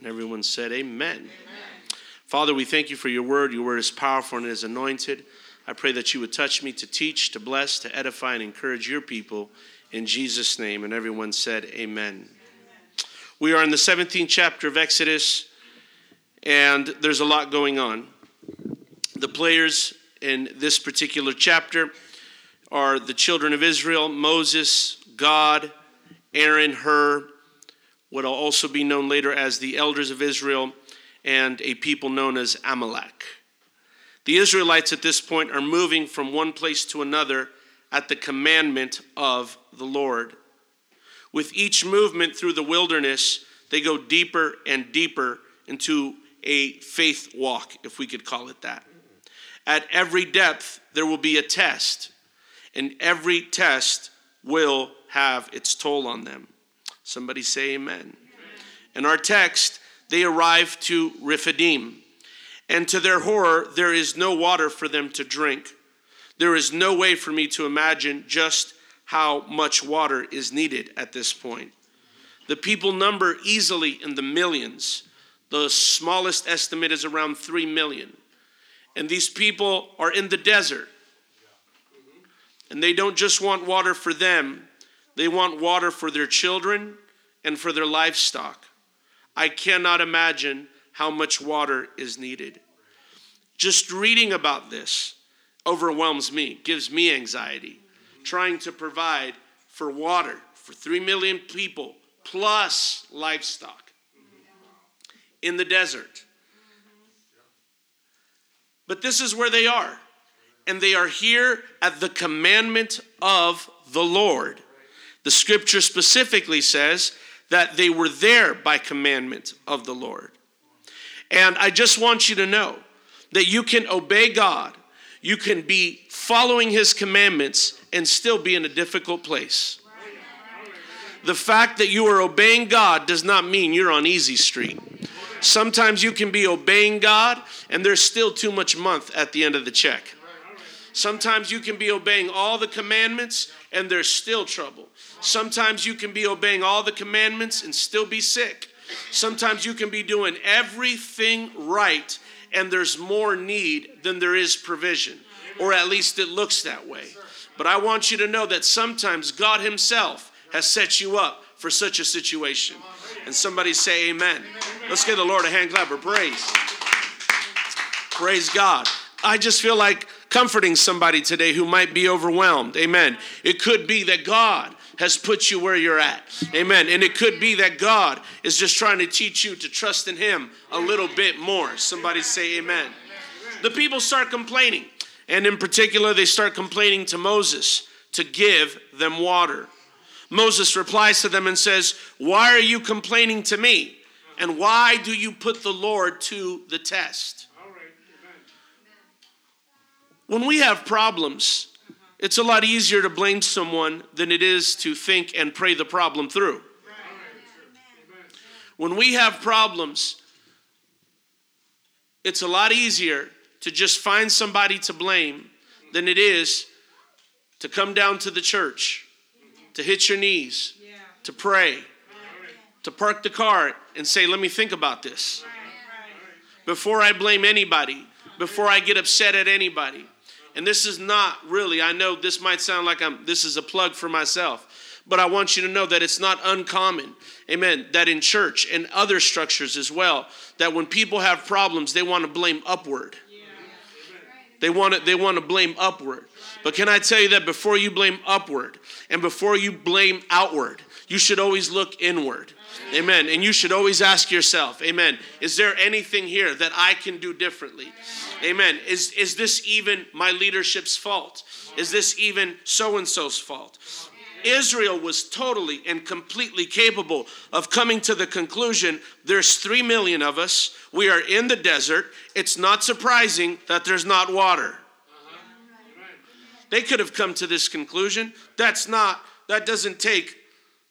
And everyone said, Amen. Amen. Father, we thank you for your word. Your word is powerful and it is anointed. I pray that you would touch me to teach, to bless, to edify, and encourage your people in Jesus' name. And everyone said, Amen. Amen. We are in the 17th chapter of Exodus, and there's a lot going on. The players in this particular chapter are the children of Israel Moses, God, Aaron, Hur, what will also be known later as the elders of Israel, and a people known as Amalek. The Israelites at this point are moving from one place to another at the commandment of the Lord. With each movement through the wilderness, they go deeper and deeper into a faith walk, if we could call it that. At every depth, there will be a test, and every test will have its toll on them. Somebody say amen. amen. In our text, they arrive to Rephidim, and to their horror, there is no water for them to drink. There is no way for me to imagine just how much water is needed at this point. The people number easily in the millions. The smallest estimate is around 3 million. And these people are in the desert. And they don't just want water for them, they want water for their children and for their livestock. I cannot imagine how much water is needed. Just reading about this overwhelms me, gives me anxiety. Trying to provide for water for 3 million people plus livestock in the desert. But this is where they are. And they are here at the commandment of the Lord. The scripture specifically says that they were there by commandment of the Lord. And I just want you to know that you can obey God, you can be following His commandments, and still be in a difficult place. The fact that you are obeying God does not mean you're on easy street. Sometimes you can be obeying God, and there's still too much month at the end of the check. Sometimes you can be obeying all the commandments, and there's still trouble. Sometimes you can be obeying all the commandments and still be sick. Sometimes you can be doing everything right and there's more need than there is provision, or at least it looks that way. But I want you to know that sometimes God Himself has set you up for such a situation. And somebody say, Amen. Let's give the Lord a hand clap of praise. Praise God. I just feel like comforting somebody today who might be overwhelmed. Amen. It could be that God has put you where you're at. Amen. And it could be that God is just trying to teach you to trust in Him a little bit more. Somebody say amen. The people start complaining. And in particular, they start complaining to Moses to give them water. Moses replies to them and says, Why are you complaining to me? And why do you put the Lord to the test? When we have problems, it's a lot easier to blame someone than it is to think and pray the problem through. When we have problems, it's a lot easier to just find somebody to blame than it is to come down to the church, to hit your knees, to pray, to park the car and say, Let me think about this. Before I blame anybody, before I get upset at anybody and this is not really, I know this might sound like I'm this is a plug for myself, but I want you to know that it's not uncommon, amen, that in church and other structures as well, that when people have problems, they want to blame upward. They want to, they want to blame upward. But can I tell you that before you blame upward and before you blame outward, you should always look inward. Amen. And you should always ask yourself, Amen, is there anything here that I can do differently? Amen. Is, is this even my leadership's fault? Is this even so and so's fault? Israel was totally and completely capable of coming to the conclusion there's three million of us. We are in the desert. It's not surprising that there's not water. They could have come to this conclusion. That's not, that doesn't take,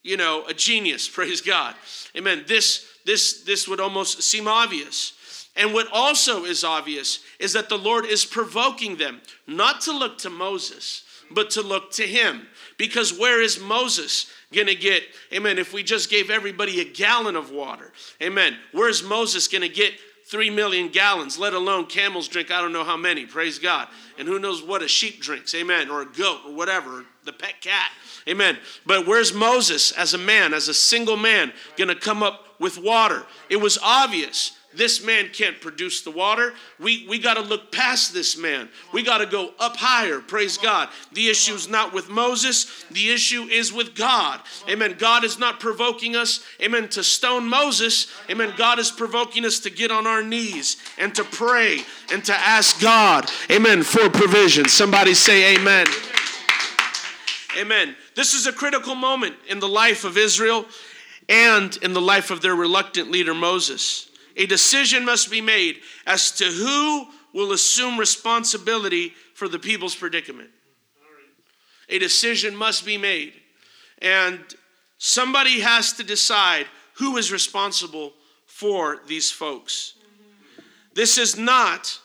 you know, a genius, praise God. Amen. This, this, this would almost seem obvious. And what also is obvious is that the Lord is provoking them not to look to Moses, but to look to him. Because where is Moses going to get, amen, if we just gave everybody a gallon of water? Amen. Where's Moses going to get three million gallons, let alone camels drink I don't know how many, praise God. And who knows what a sheep drinks, amen, or a goat or whatever, the pet cat, amen. But where's Moses as a man, as a single man, gonna come up with water? It was obvious this man can't produce the water. We, we got to look past this man. We got to go up higher. Praise God. The issue is not with Moses, the issue is with God. Amen. God is not provoking us, amen, to stone Moses. Amen. God is provoking us to get on our knees and to pray and to ask God, amen, for provision. Somebody say, Amen. Amen. This is a critical moment in the life of Israel and in the life of their reluctant leader Moses a decision must be made as to who will assume responsibility for the people's predicament. A decision must be made. And somebody has to decide who is responsible for these folks. This is not,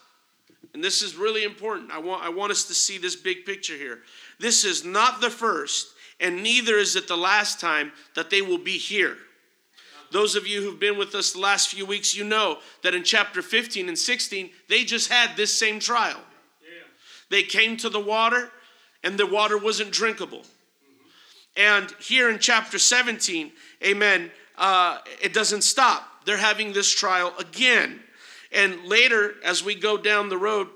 and this is really important. I want, I want us to see this big picture here. This is not the first, and neither is it the last time that they will be here. Those of you who've been with us the last few weeks, you know that in chapter 15 and 16, they just had this same trial. They came to the water, and the water wasn't drinkable. And here in chapter 17, amen, uh, it doesn't stop. They're having this trial again. And later, as we go down the road,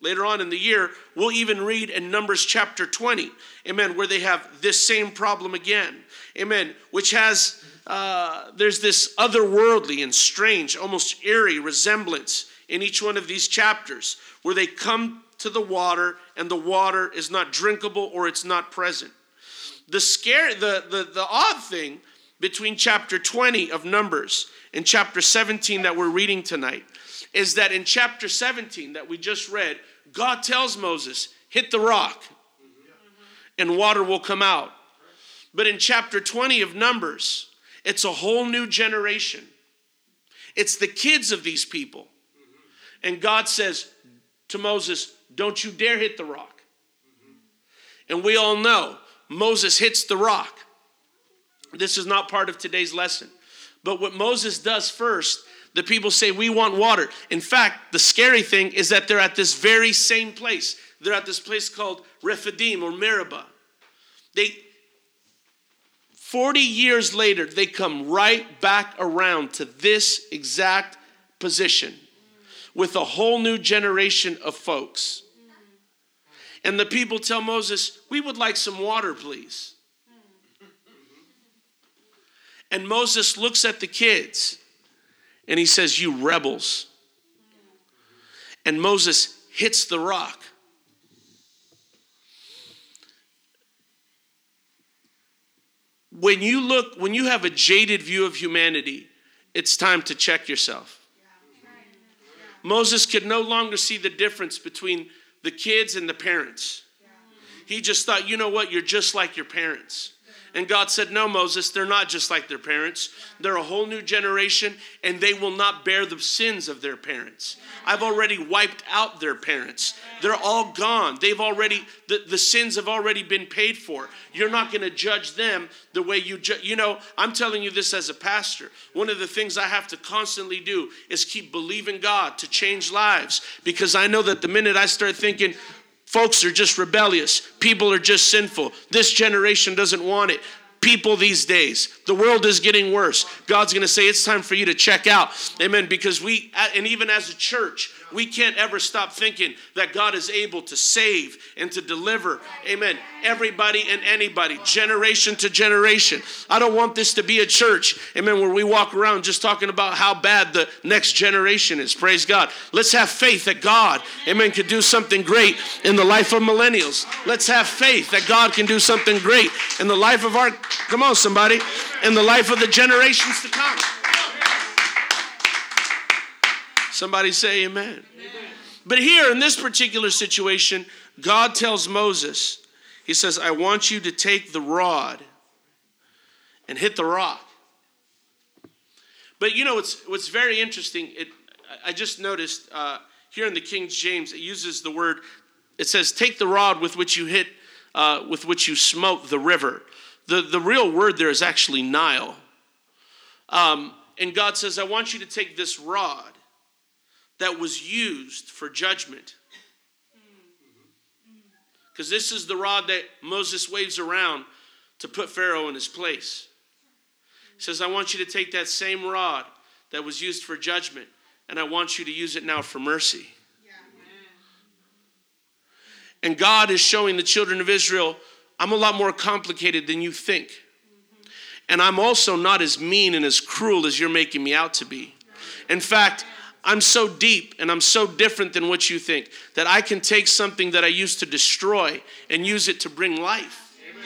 later on in the year, we'll even read in Numbers chapter 20, amen, where they have this same problem again, amen, which has uh, there's this otherworldly and strange, almost eerie resemblance in each one of these chapters where they come to the water and the water is not drinkable or it's not present. The scare the, the, the odd thing between chapter 20 of Numbers and chapter 17 that we're reading tonight is that in chapter 17 that we just read, God tells Moses, hit the rock and water will come out. But in chapter 20 of Numbers, it's a whole new generation. It's the kids of these people. And God says to Moses, Don't you dare hit the rock. And we all know Moses hits the rock. This is not part of today's lesson. But what Moses does first, the people say, We want water. In fact, the scary thing is that they're at this very same place. They're at this place called Rephidim or Meribah. They, 40 years later, they come right back around to this exact position with a whole new generation of folks. And the people tell Moses, We would like some water, please. And Moses looks at the kids and he says, You rebels. And Moses hits the rock. When you look, when you have a jaded view of humanity, it's time to check yourself. Moses could no longer see the difference between the kids and the parents. He just thought, you know what, you're just like your parents. And God said, No, Moses, they're not just like their parents. They're a whole new generation, and they will not bear the sins of their parents. I've already wiped out their parents. They're all gone. They've already, the, the sins have already been paid for. You're not going to judge them the way you judge. You know, I'm telling you this as a pastor. One of the things I have to constantly do is keep believing God to change lives because I know that the minute I start thinking, Folks are just rebellious. People are just sinful. This generation doesn't want it. People these days, the world is getting worse. God's going to say it's time for you to check out. Amen. Because we, and even as a church, we can't ever stop thinking that God is able to save and to deliver. Amen. Everybody and anybody, generation to generation. I don't want this to be a church, amen, where we walk around just talking about how bad the next generation is. Praise God. Let's have faith that God, amen, can do something great in the life of millennials. Let's have faith that God can do something great in the life of our, come on, somebody, in the life of the generations to come. Somebody say amen. amen. But here in this particular situation, God tells Moses, He says, I want you to take the rod and hit the rock. But you know, what's, what's very interesting, it, I just noticed uh, here in the King James, it uses the word, it says, take the rod with which you hit uh, with which you smote the river. The, the real word there is actually Nile. Um, and God says, I want you to take this rod that was used for judgment. Because this is the rod that Moses waves around to put Pharaoh in his place. He says, I want you to take that same rod that was used for judgment, and I want you to use it now for mercy. And God is showing the children of Israel, I'm a lot more complicated than you think. And I'm also not as mean and as cruel as you're making me out to be. In fact, I'm so deep and I'm so different than what you think that I can take something that I used to destroy and use it to bring life. Amen.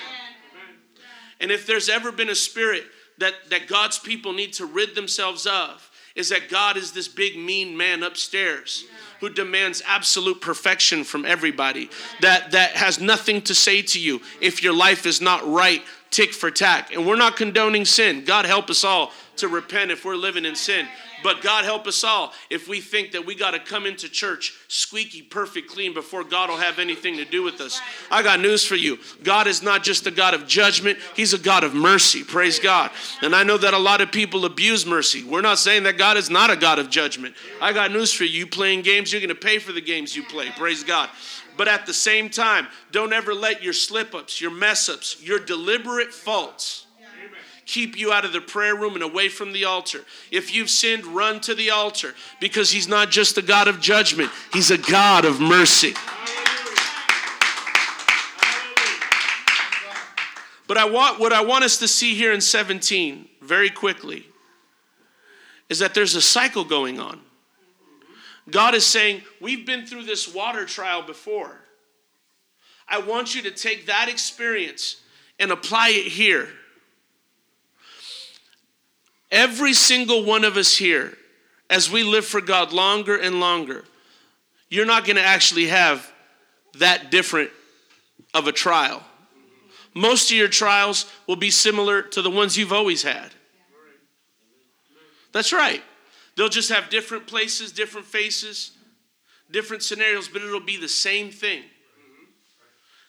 And if there's ever been a spirit that, that God's people need to rid themselves of, is that God is this big mean man upstairs who demands absolute perfection from everybody, that, that has nothing to say to you if your life is not right, tick for tack. And we're not condoning sin. God help us all to repent if we're living in sin. But God help us all if we think that we got to come into church squeaky, perfect, clean before God will have anything to do with us. I got news for you. God is not just a God of judgment, He's a God of mercy. Praise God. And I know that a lot of people abuse mercy. We're not saying that God is not a God of judgment. I got news for you. You playing games, you're going to pay for the games you play. Praise God. But at the same time, don't ever let your slip ups, your mess ups, your deliberate faults keep you out of the prayer room and away from the altar. If you've sinned, run to the altar because He's not just a God of judgment, He's a God of mercy. But I want what I want us to see here in 17 very quickly is that there's a cycle going on. God is saying, We've been through this water trial before. I want you to take that experience and apply it here. Every single one of us here, as we live for God longer and longer, you're not going to actually have that different of a trial. Most of your trials will be similar to the ones you've always had. That's right. They'll just have different places, different faces, different scenarios, but it'll be the same thing.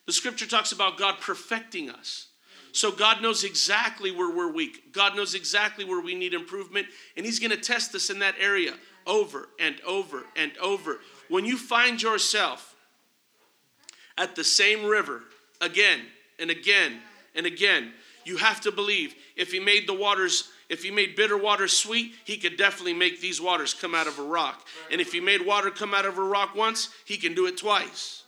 The scripture talks about God perfecting us. So God knows exactly where we're weak. God knows exactly where we need improvement, and He's going to test us in that area over and over and over. When you find yourself at the same river again and again and again, you have to believe if He made the waters if he made bitter water sweet, he could definitely make these waters come out of a rock. And if he made water come out of a rock once, he can do it twice.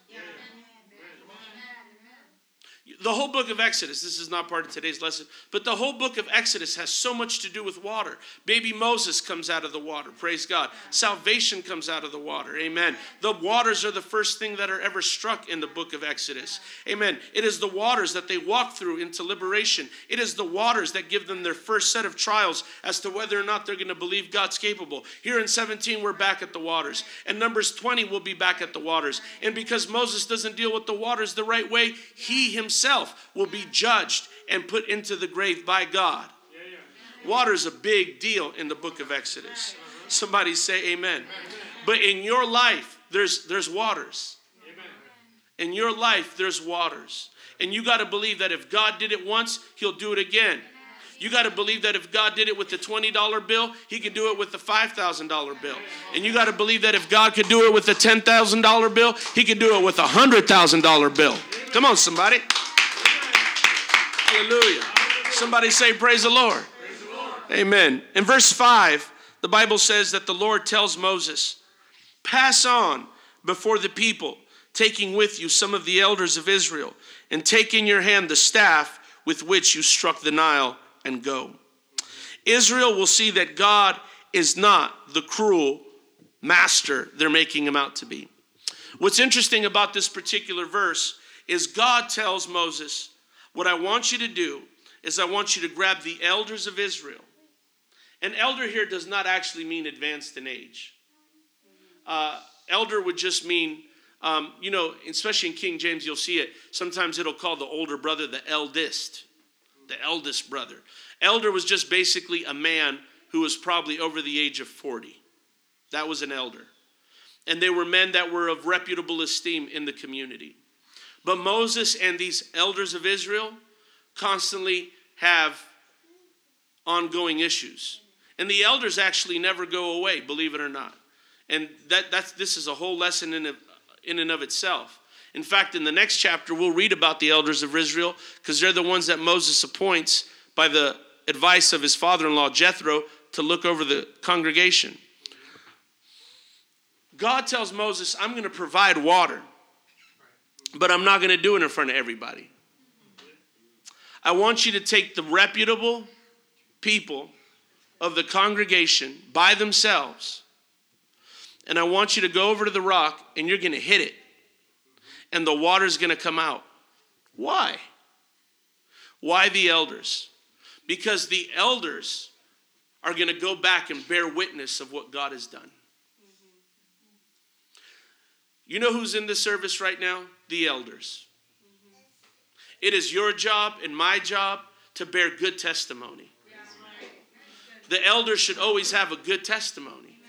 The whole book of Exodus, this is not part of today's lesson, but the whole book of Exodus has so much to do with water. Baby Moses comes out of the water, praise God. Salvation comes out of the water, amen. The waters are the first thing that are ever struck in the book of Exodus, amen. It is the waters that they walk through into liberation. It is the waters that give them their first set of trials as to whether or not they're going to believe God's capable. Here in 17, we're back at the waters, and Numbers 20 will be back at the waters. And because Moses doesn't deal with the waters the right way, he himself will be judged and put into the grave by God. Water is a big deal in the book of Exodus. Somebody say amen. But in your life, there's, there's waters. In your life, there's waters. And you got to believe that if God did it once, He'll do it again. You got to believe that if God did it with the $20 bill, He can do it with the $5,000 bill. And you got to believe that if God could do it with the $10,000 bill, He can do it with a $100,000 bill. Come on, somebody. Hallelujah. Somebody say, Praise the Lord. Praise the Lord. Amen. In verse 5, the Bible says that the Lord tells Moses, Pass on before the people, taking with you some of the elders of Israel, and take in your hand the staff with which you struck the Nile, and go. Israel will see that God is not the cruel master they're making him out to be. What's interesting about this particular verse is God tells Moses, what I want you to do is I want you to grab the elders of Israel. An elder here does not actually mean advanced in age. Uh, elder would just mean, um, you know, especially in King James, you'll see it. Sometimes it'll call the older brother the eldest, the eldest brother. Elder was just basically a man who was probably over the age of 40. That was an elder. And they were men that were of reputable esteem in the community. But Moses and these elders of Israel constantly have ongoing issues. And the elders actually never go away, believe it or not. And that, that's, this is a whole lesson in, in and of itself. In fact, in the next chapter, we'll read about the elders of Israel because they're the ones that Moses appoints by the advice of his father in law, Jethro, to look over the congregation. God tells Moses, I'm going to provide water, but I'm not going to do it in front of everybody. I want you to take the reputable people of the congregation by themselves, and I want you to go over to the rock and you're going to hit it, and the water's going to come out. Why? Why the elders? Because the elders are going to go back and bear witness of what God has done. You know who's in this service right now? The elders. It is your job and my job to bear good testimony. The elders should always have a good testimony.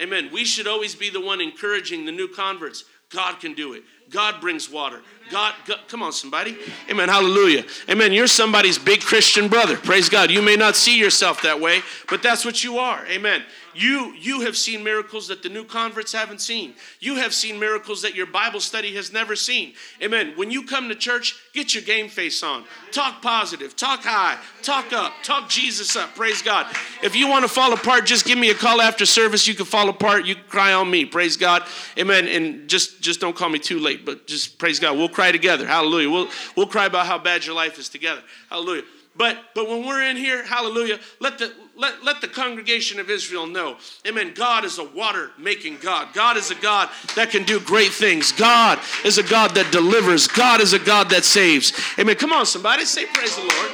Amen. We should always be the one encouraging the new converts. God can do it. God brings water. God, God, come on, somebody. Amen. Hallelujah. Amen. You're somebody's big Christian brother. Praise God. You may not see yourself that way, but that's what you are. Amen. You, you have seen miracles that the new converts haven't seen. You have seen miracles that your Bible study has never seen. Amen. When you come to church, get your game face on. Talk positive, talk high, talk up, talk Jesus up. Praise God. If you want to fall apart, just give me a call after service. You can fall apart. You cry on me. Praise God. Amen. And just, just don't call me too late, but just praise God. We'll cry together. Hallelujah. We'll, we'll cry about how bad your life is together. Hallelujah. But but when we're in here, hallelujah, let the let, let the congregation of Israel know, amen. God is a water making God. God is a God that can do great things. God is a God that delivers. God is a God that saves. Amen. Come on, somebody, say praise the Lord.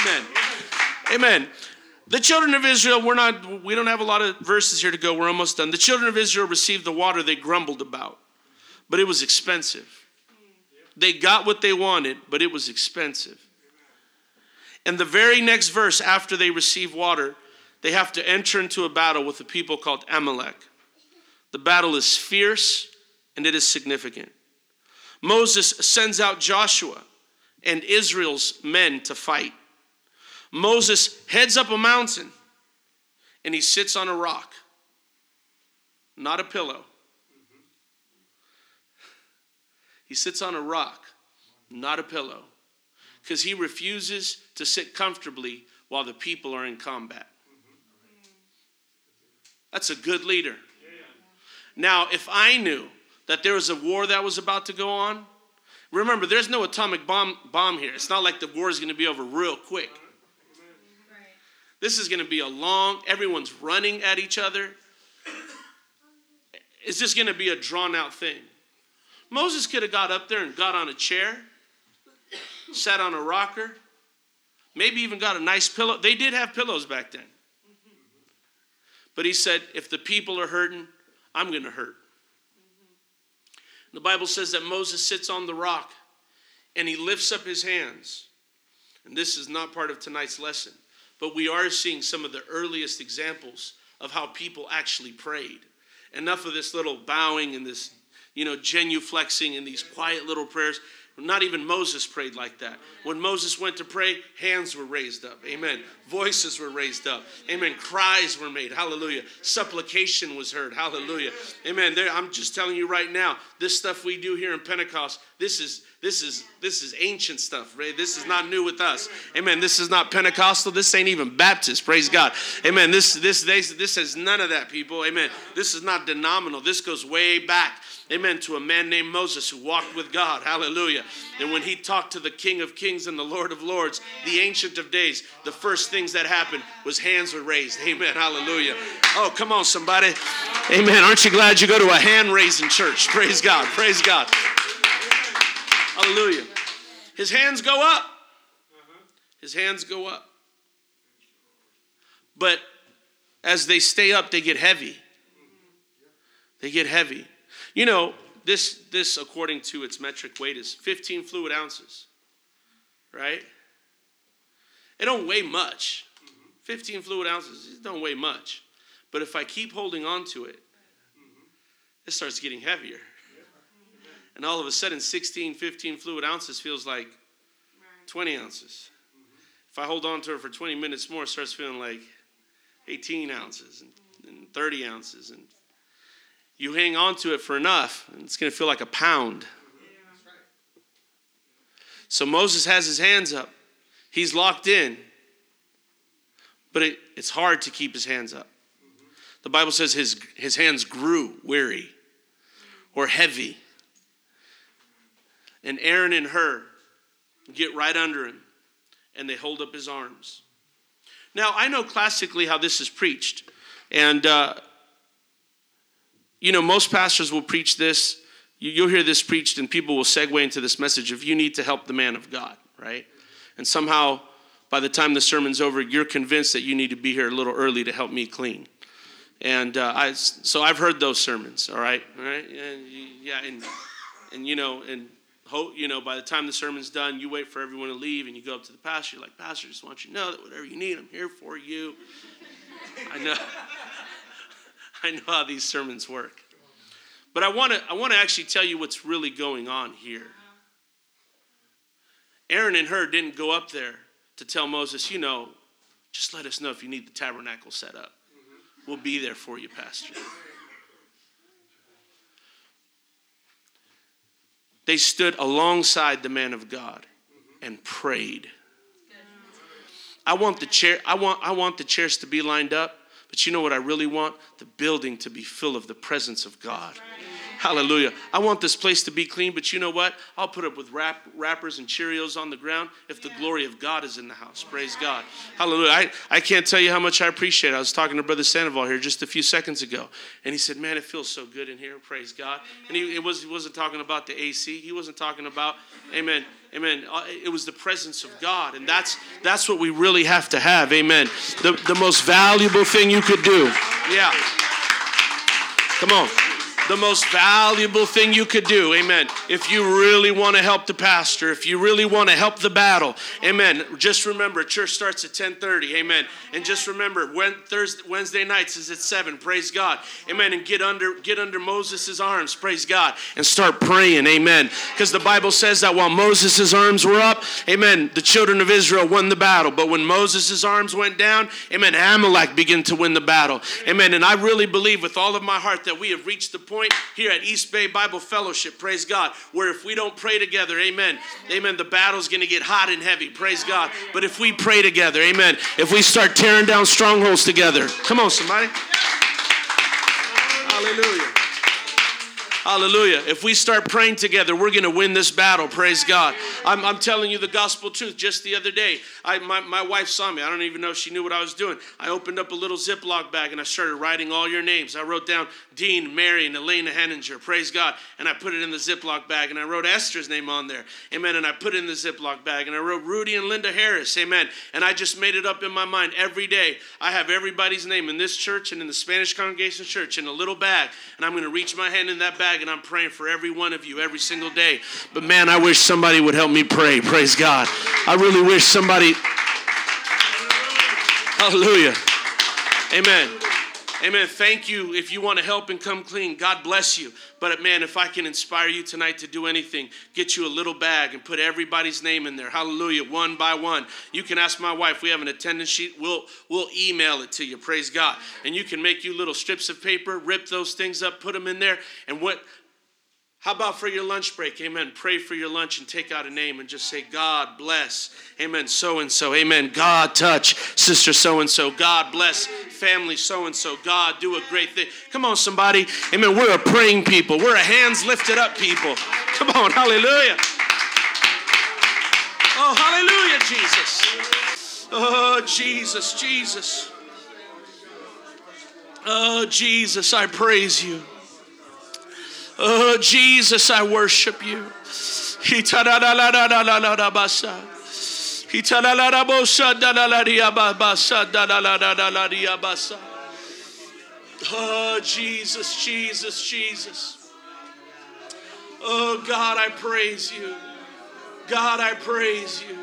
Amen. Amen. The children of Israel, we're not, we don't have a lot of verses here to go. We're almost done. The children of Israel received the water they grumbled about, but it was expensive. They got what they wanted, but it was expensive. And the very next verse, after they receive water, they have to enter into a battle with a people called Amalek. The battle is fierce and it is significant. Moses sends out Joshua and Israel's men to fight. Moses heads up a mountain and he sits on a rock, not a pillow. He sits on a rock, not a pillow because he refuses to sit comfortably while the people are in combat. That's a good leader. Now, if I knew that there was a war that was about to go on, remember, there's no atomic bomb, bomb here. It's not like the war is going to be over real quick. This is going to be a long, everyone's running at each other. It's just going to be a drawn out thing. Moses could have got up there and got on a chair sat on a rocker, maybe even got a nice pillow. They did have pillows back then. But he said, if the people are hurting, I'm going to hurt. The Bible says that Moses sits on the rock and he lifts up his hands. And this is not part of tonight's lesson, but we are seeing some of the earliest examples of how people actually prayed. Enough of this little bowing and this, you know, genuflexing and these quiet little prayers. Not even Moses prayed like that. When Moses went to pray, hands were raised up. Amen. Voices were raised up. Amen. Cries were made. Hallelujah. Supplication was heard. Hallelujah. Amen. There, I'm just telling you right now, this stuff we do here in Pentecost, this is this is this is ancient stuff. Right? This is not new with us. Amen. This is not Pentecostal. This ain't even Baptist. Praise God. Amen. This this this this has none of that, people. Amen. This is not denominal. This goes way back amen, to a man named Moses who walked with God. Hallelujah. And when he talked to the King of Kings and the Lord of Lords, the Ancient of Days, the first things that happened was hands were raised. Amen. Hallelujah. Oh, come on, somebody. Amen. Aren't you glad you go to a hand raising church? Praise God. Praise God. Hallelujah. His hands go up. His hands go up. But as they stay up, they get heavy. They get heavy. You know, this, this according to its metric weight, is 15 fluid ounces, right? It don't weigh much. 15 fluid ounces, it don't weigh much. But if I keep holding on to it, it starts getting heavier. And all of a sudden, 16, 15 fluid ounces feels like 20 ounces. If I hold on to it for 20 minutes more, it starts feeling like 18 ounces and, and 30 ounces. And you hang on to it for enough, and it's going to feel like a pound. So Moses has his hands up. He's locked in. But it, it's hard to keep his hands up. The Bible says his, his hands grew weary or heavy. And Aaron and Hur get right under him and they hold up his arms. Now, I know classically how this is preached. And, uh, you know, most pastors will preach this. You'll hear this preached, and people will segue into this message of you need to help the man of God, right? And somehow, by the time the sermon's over, you're convinced that you need to be here a little early to help me clean. And uh, I, so I've heard those sermons, all right? All right? And, yeah, and, and you know, and hope you know, by the time the sermon's done, you wait for everyone to leave and you go up to the pastor. You're like, Pastor, just want you to know that whatever you need, I'm here for you. I know. I know how these sermons work. But I want to I want to actually tell you what's really going on here. Aaron and Hur didn't go up there to tell Moses, you know, just let us know if you need the tabernacle set up. We'll be there for you, Pastor. They stood alongside the man of God and prayed. I want the chair I want I want the chairs to be lined up, but you know what I really want? The building to be full of the presence of God. Hallelujah. I want this place to be clean, but you know what? I'll put up with wrap, wrappers and Cheerios on the ground if the glory of God is in the house. Praise God. Hallelujah. I, I can't tell you how much I appreciate it. I was talking to Brother Sandoval here just a few seconds ago, and he said, Man, it feels so good in here. Praise God. And he, was, he wasn't talking about the AC, he wasn't talking about, amen. Amen. Uh, it was the presence of God, and that's that's what we really have to have. Amen. The the most valuable thing you could do. Yeah. Come on the most valuable thing you could do. Amen. If you really want to help the pastor, if you really want to help the battle, amen. Just remember, church starts at 10:30. Amen. And just remember, when Thursday, Wednesday nights is at 7. Praise God. Amen. And get under get under Moses' arms. Praise God. And start praying. Amen. Because the Bible says that while Moses' arms were up, amen, the children of Israel won the battle. But when Moses' arms went down, amen, Amalek began to win the battle. Amen. And I really believe with all of my heart that we have reached the point here at East Bay Bible Fellowship, praise God, where if we don't pray together, amen, amen, the battle's gonna get hot and heavy, praise God. But if we pray together, amen, if we start tearing down strongholds together, come on, somebody. Hallelujah. Hallelujah. If we start praying together, we're going to win this battle. Praise God. I'm, I'm, telling you the gospel truth. Just the other day, I, my, my wife saw me. I don't even know if she knew what I was doing. I opened up a little Ziploc bag and I started writing all your names. I wrote down Dean, Mary, and Elena Henninger. Praise God. And I put it in the Ziploc bag and I wrote Esther's name on there. Amen. And I put it in the Ziploc bag and I wrote Rudy and Linda Harris. Amen. And I just made it up in my mind every day. I have everybody's name in this church and in the Spanish Congregation Church in a little bag. And I'm going to reach my hand in that bag and I'm praying for every one of you every single day. But man, I wish somebody would help me pray. Praise God. I really wish somebody. Hallelujah. Amen. Amen. Thank you. If you want to help and come clean, God bless you. But man, if I can inspire you tonight to do anything, get you a little bag and put everybody's name in there. Hallelujah. One by one. You can ask my wife. We have an attendance sheet. We'll we'll email it to you. Praise God. And you can make you little strips of paper, rip those things up, put them in there. And what how about for your lunch break? Amen. Pray for your lunch and take out a name and just say, God bless. Amen. So and so. Amen. God touch sister so and so. God bless family so and so. God do a great thing. Come on, somebody. Amen. We're a praying people, we're a hands lifted up people. Come on. Hallelujah. Oh, hallelujah, Jesus. Oh, Jesus, Jesus. Oh, Jesus, I praise you. Oh, Jesus, I worship you. Oh, Jesus, Jesus, Jesus. Oh, God, I praise you. God, I praise you.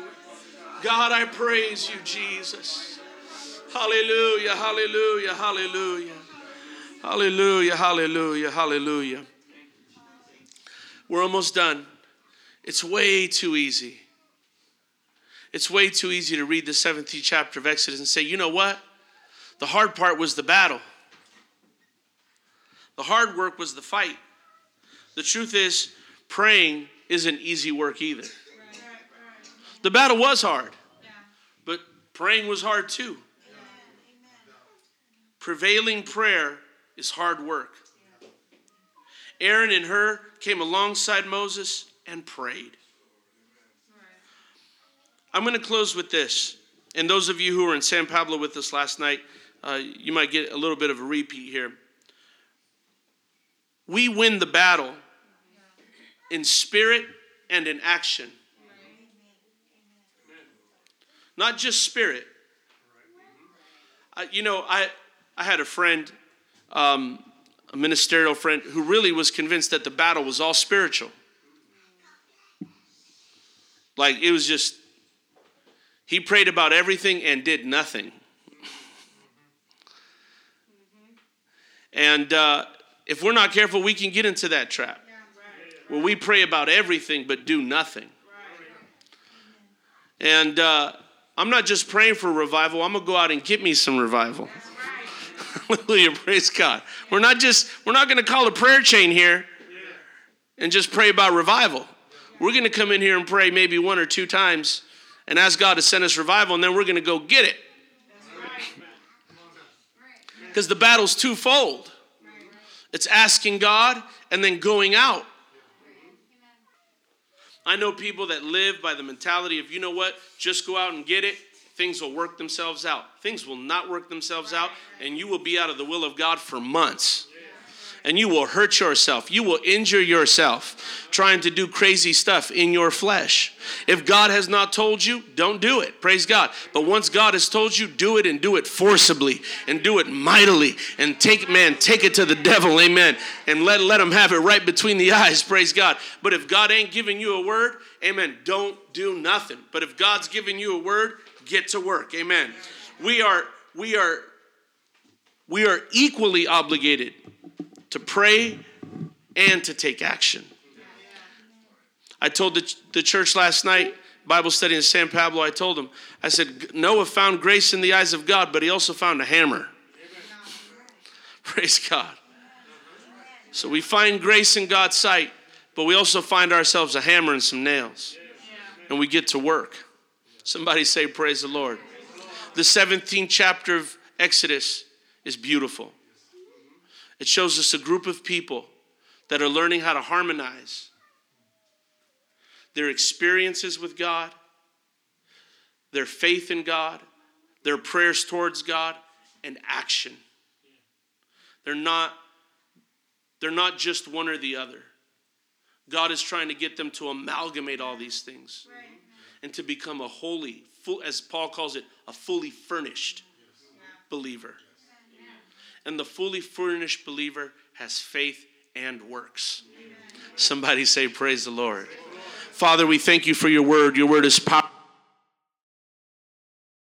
God, I praise you, Jesus. Hallelujah, hallelujah, hallelujah. Hallelujah, hallelujah, hallelujah. We're almost done. It's way too easy. It's way too easy to read the 17th chapter of Exodus and say, you know what? The hard part was the battle. The hard work was the fight. The truth is, praying isn't easy work either. The battle was hard, but praying was hard too. Prevailing prayer is hard work. Aaron and Hur came alongside Moses and prayed. I'm going to close with this. And those of you who were in San Pablo with us last night, uh, you might get a little bit of a repeat here. We win the battle in spirit and in action. Not just spirit. You know, I, I had a friend, um, a ministerial friend, who really was convinced that the battle was all spiritual. Like it was just, he prayed about everything and did nothing. And uh, if we're not careful, we can get into that trap where we pray about everything but do nothing. And uh, I'm not just praying for revival, I'm going to go out and get me some revival. Hallelujah, praise God. We're not just, we're not going to call a prayer chain here and just pray about revival. We're going to come in here and pray maybe one or two times and ask God to send us revival, and then we're going to go get it. Because the battle's twofold it's asking God and then going out. I know people that live by the mentality of, you know what, just go out and get it. Things will work themselves out. Things will not work themselves out, and you will be out of the will of God for months and you will hurt yourself. You will injure yourself trying to do crazy stuff in your flesh. If God has not told you, don't do it. Praise God. But once God has told you, do it and do it forcibly and do it mightily and take man, take it to the devil. Amen. And let let him have it right between the eyes. Praise God. But if God ain't giving you a word, amen, don't do nothing. But if God's giving you a word, get to work. Amen. We are we are we are equally obligated to pray and to take action. I told the, the church last night, Bible study in San Pablo, I told them, I said, Noah found grace in the eyes of God, but he also found a hammer. Praise God. So we find grace in God's sight, but we also find ourselves a hammer and some nails. And we get to work. Somebody say, Praise the Lord. The 17th chapter of Exodus is beautiful. It shows us a group of people that are learning how to harmonize their experiences with God, their faith in God, their prayers towards God, and action. They're not, they're not just one or the other. God is trying to get them to amalgamate all these things and to become a holy, full, as Paul calls it, a fully furnished believer. And the fully furnished believer has faith and works. Somebody say, Praise the Lord. Father, we thank you for your word. Your word is powerful.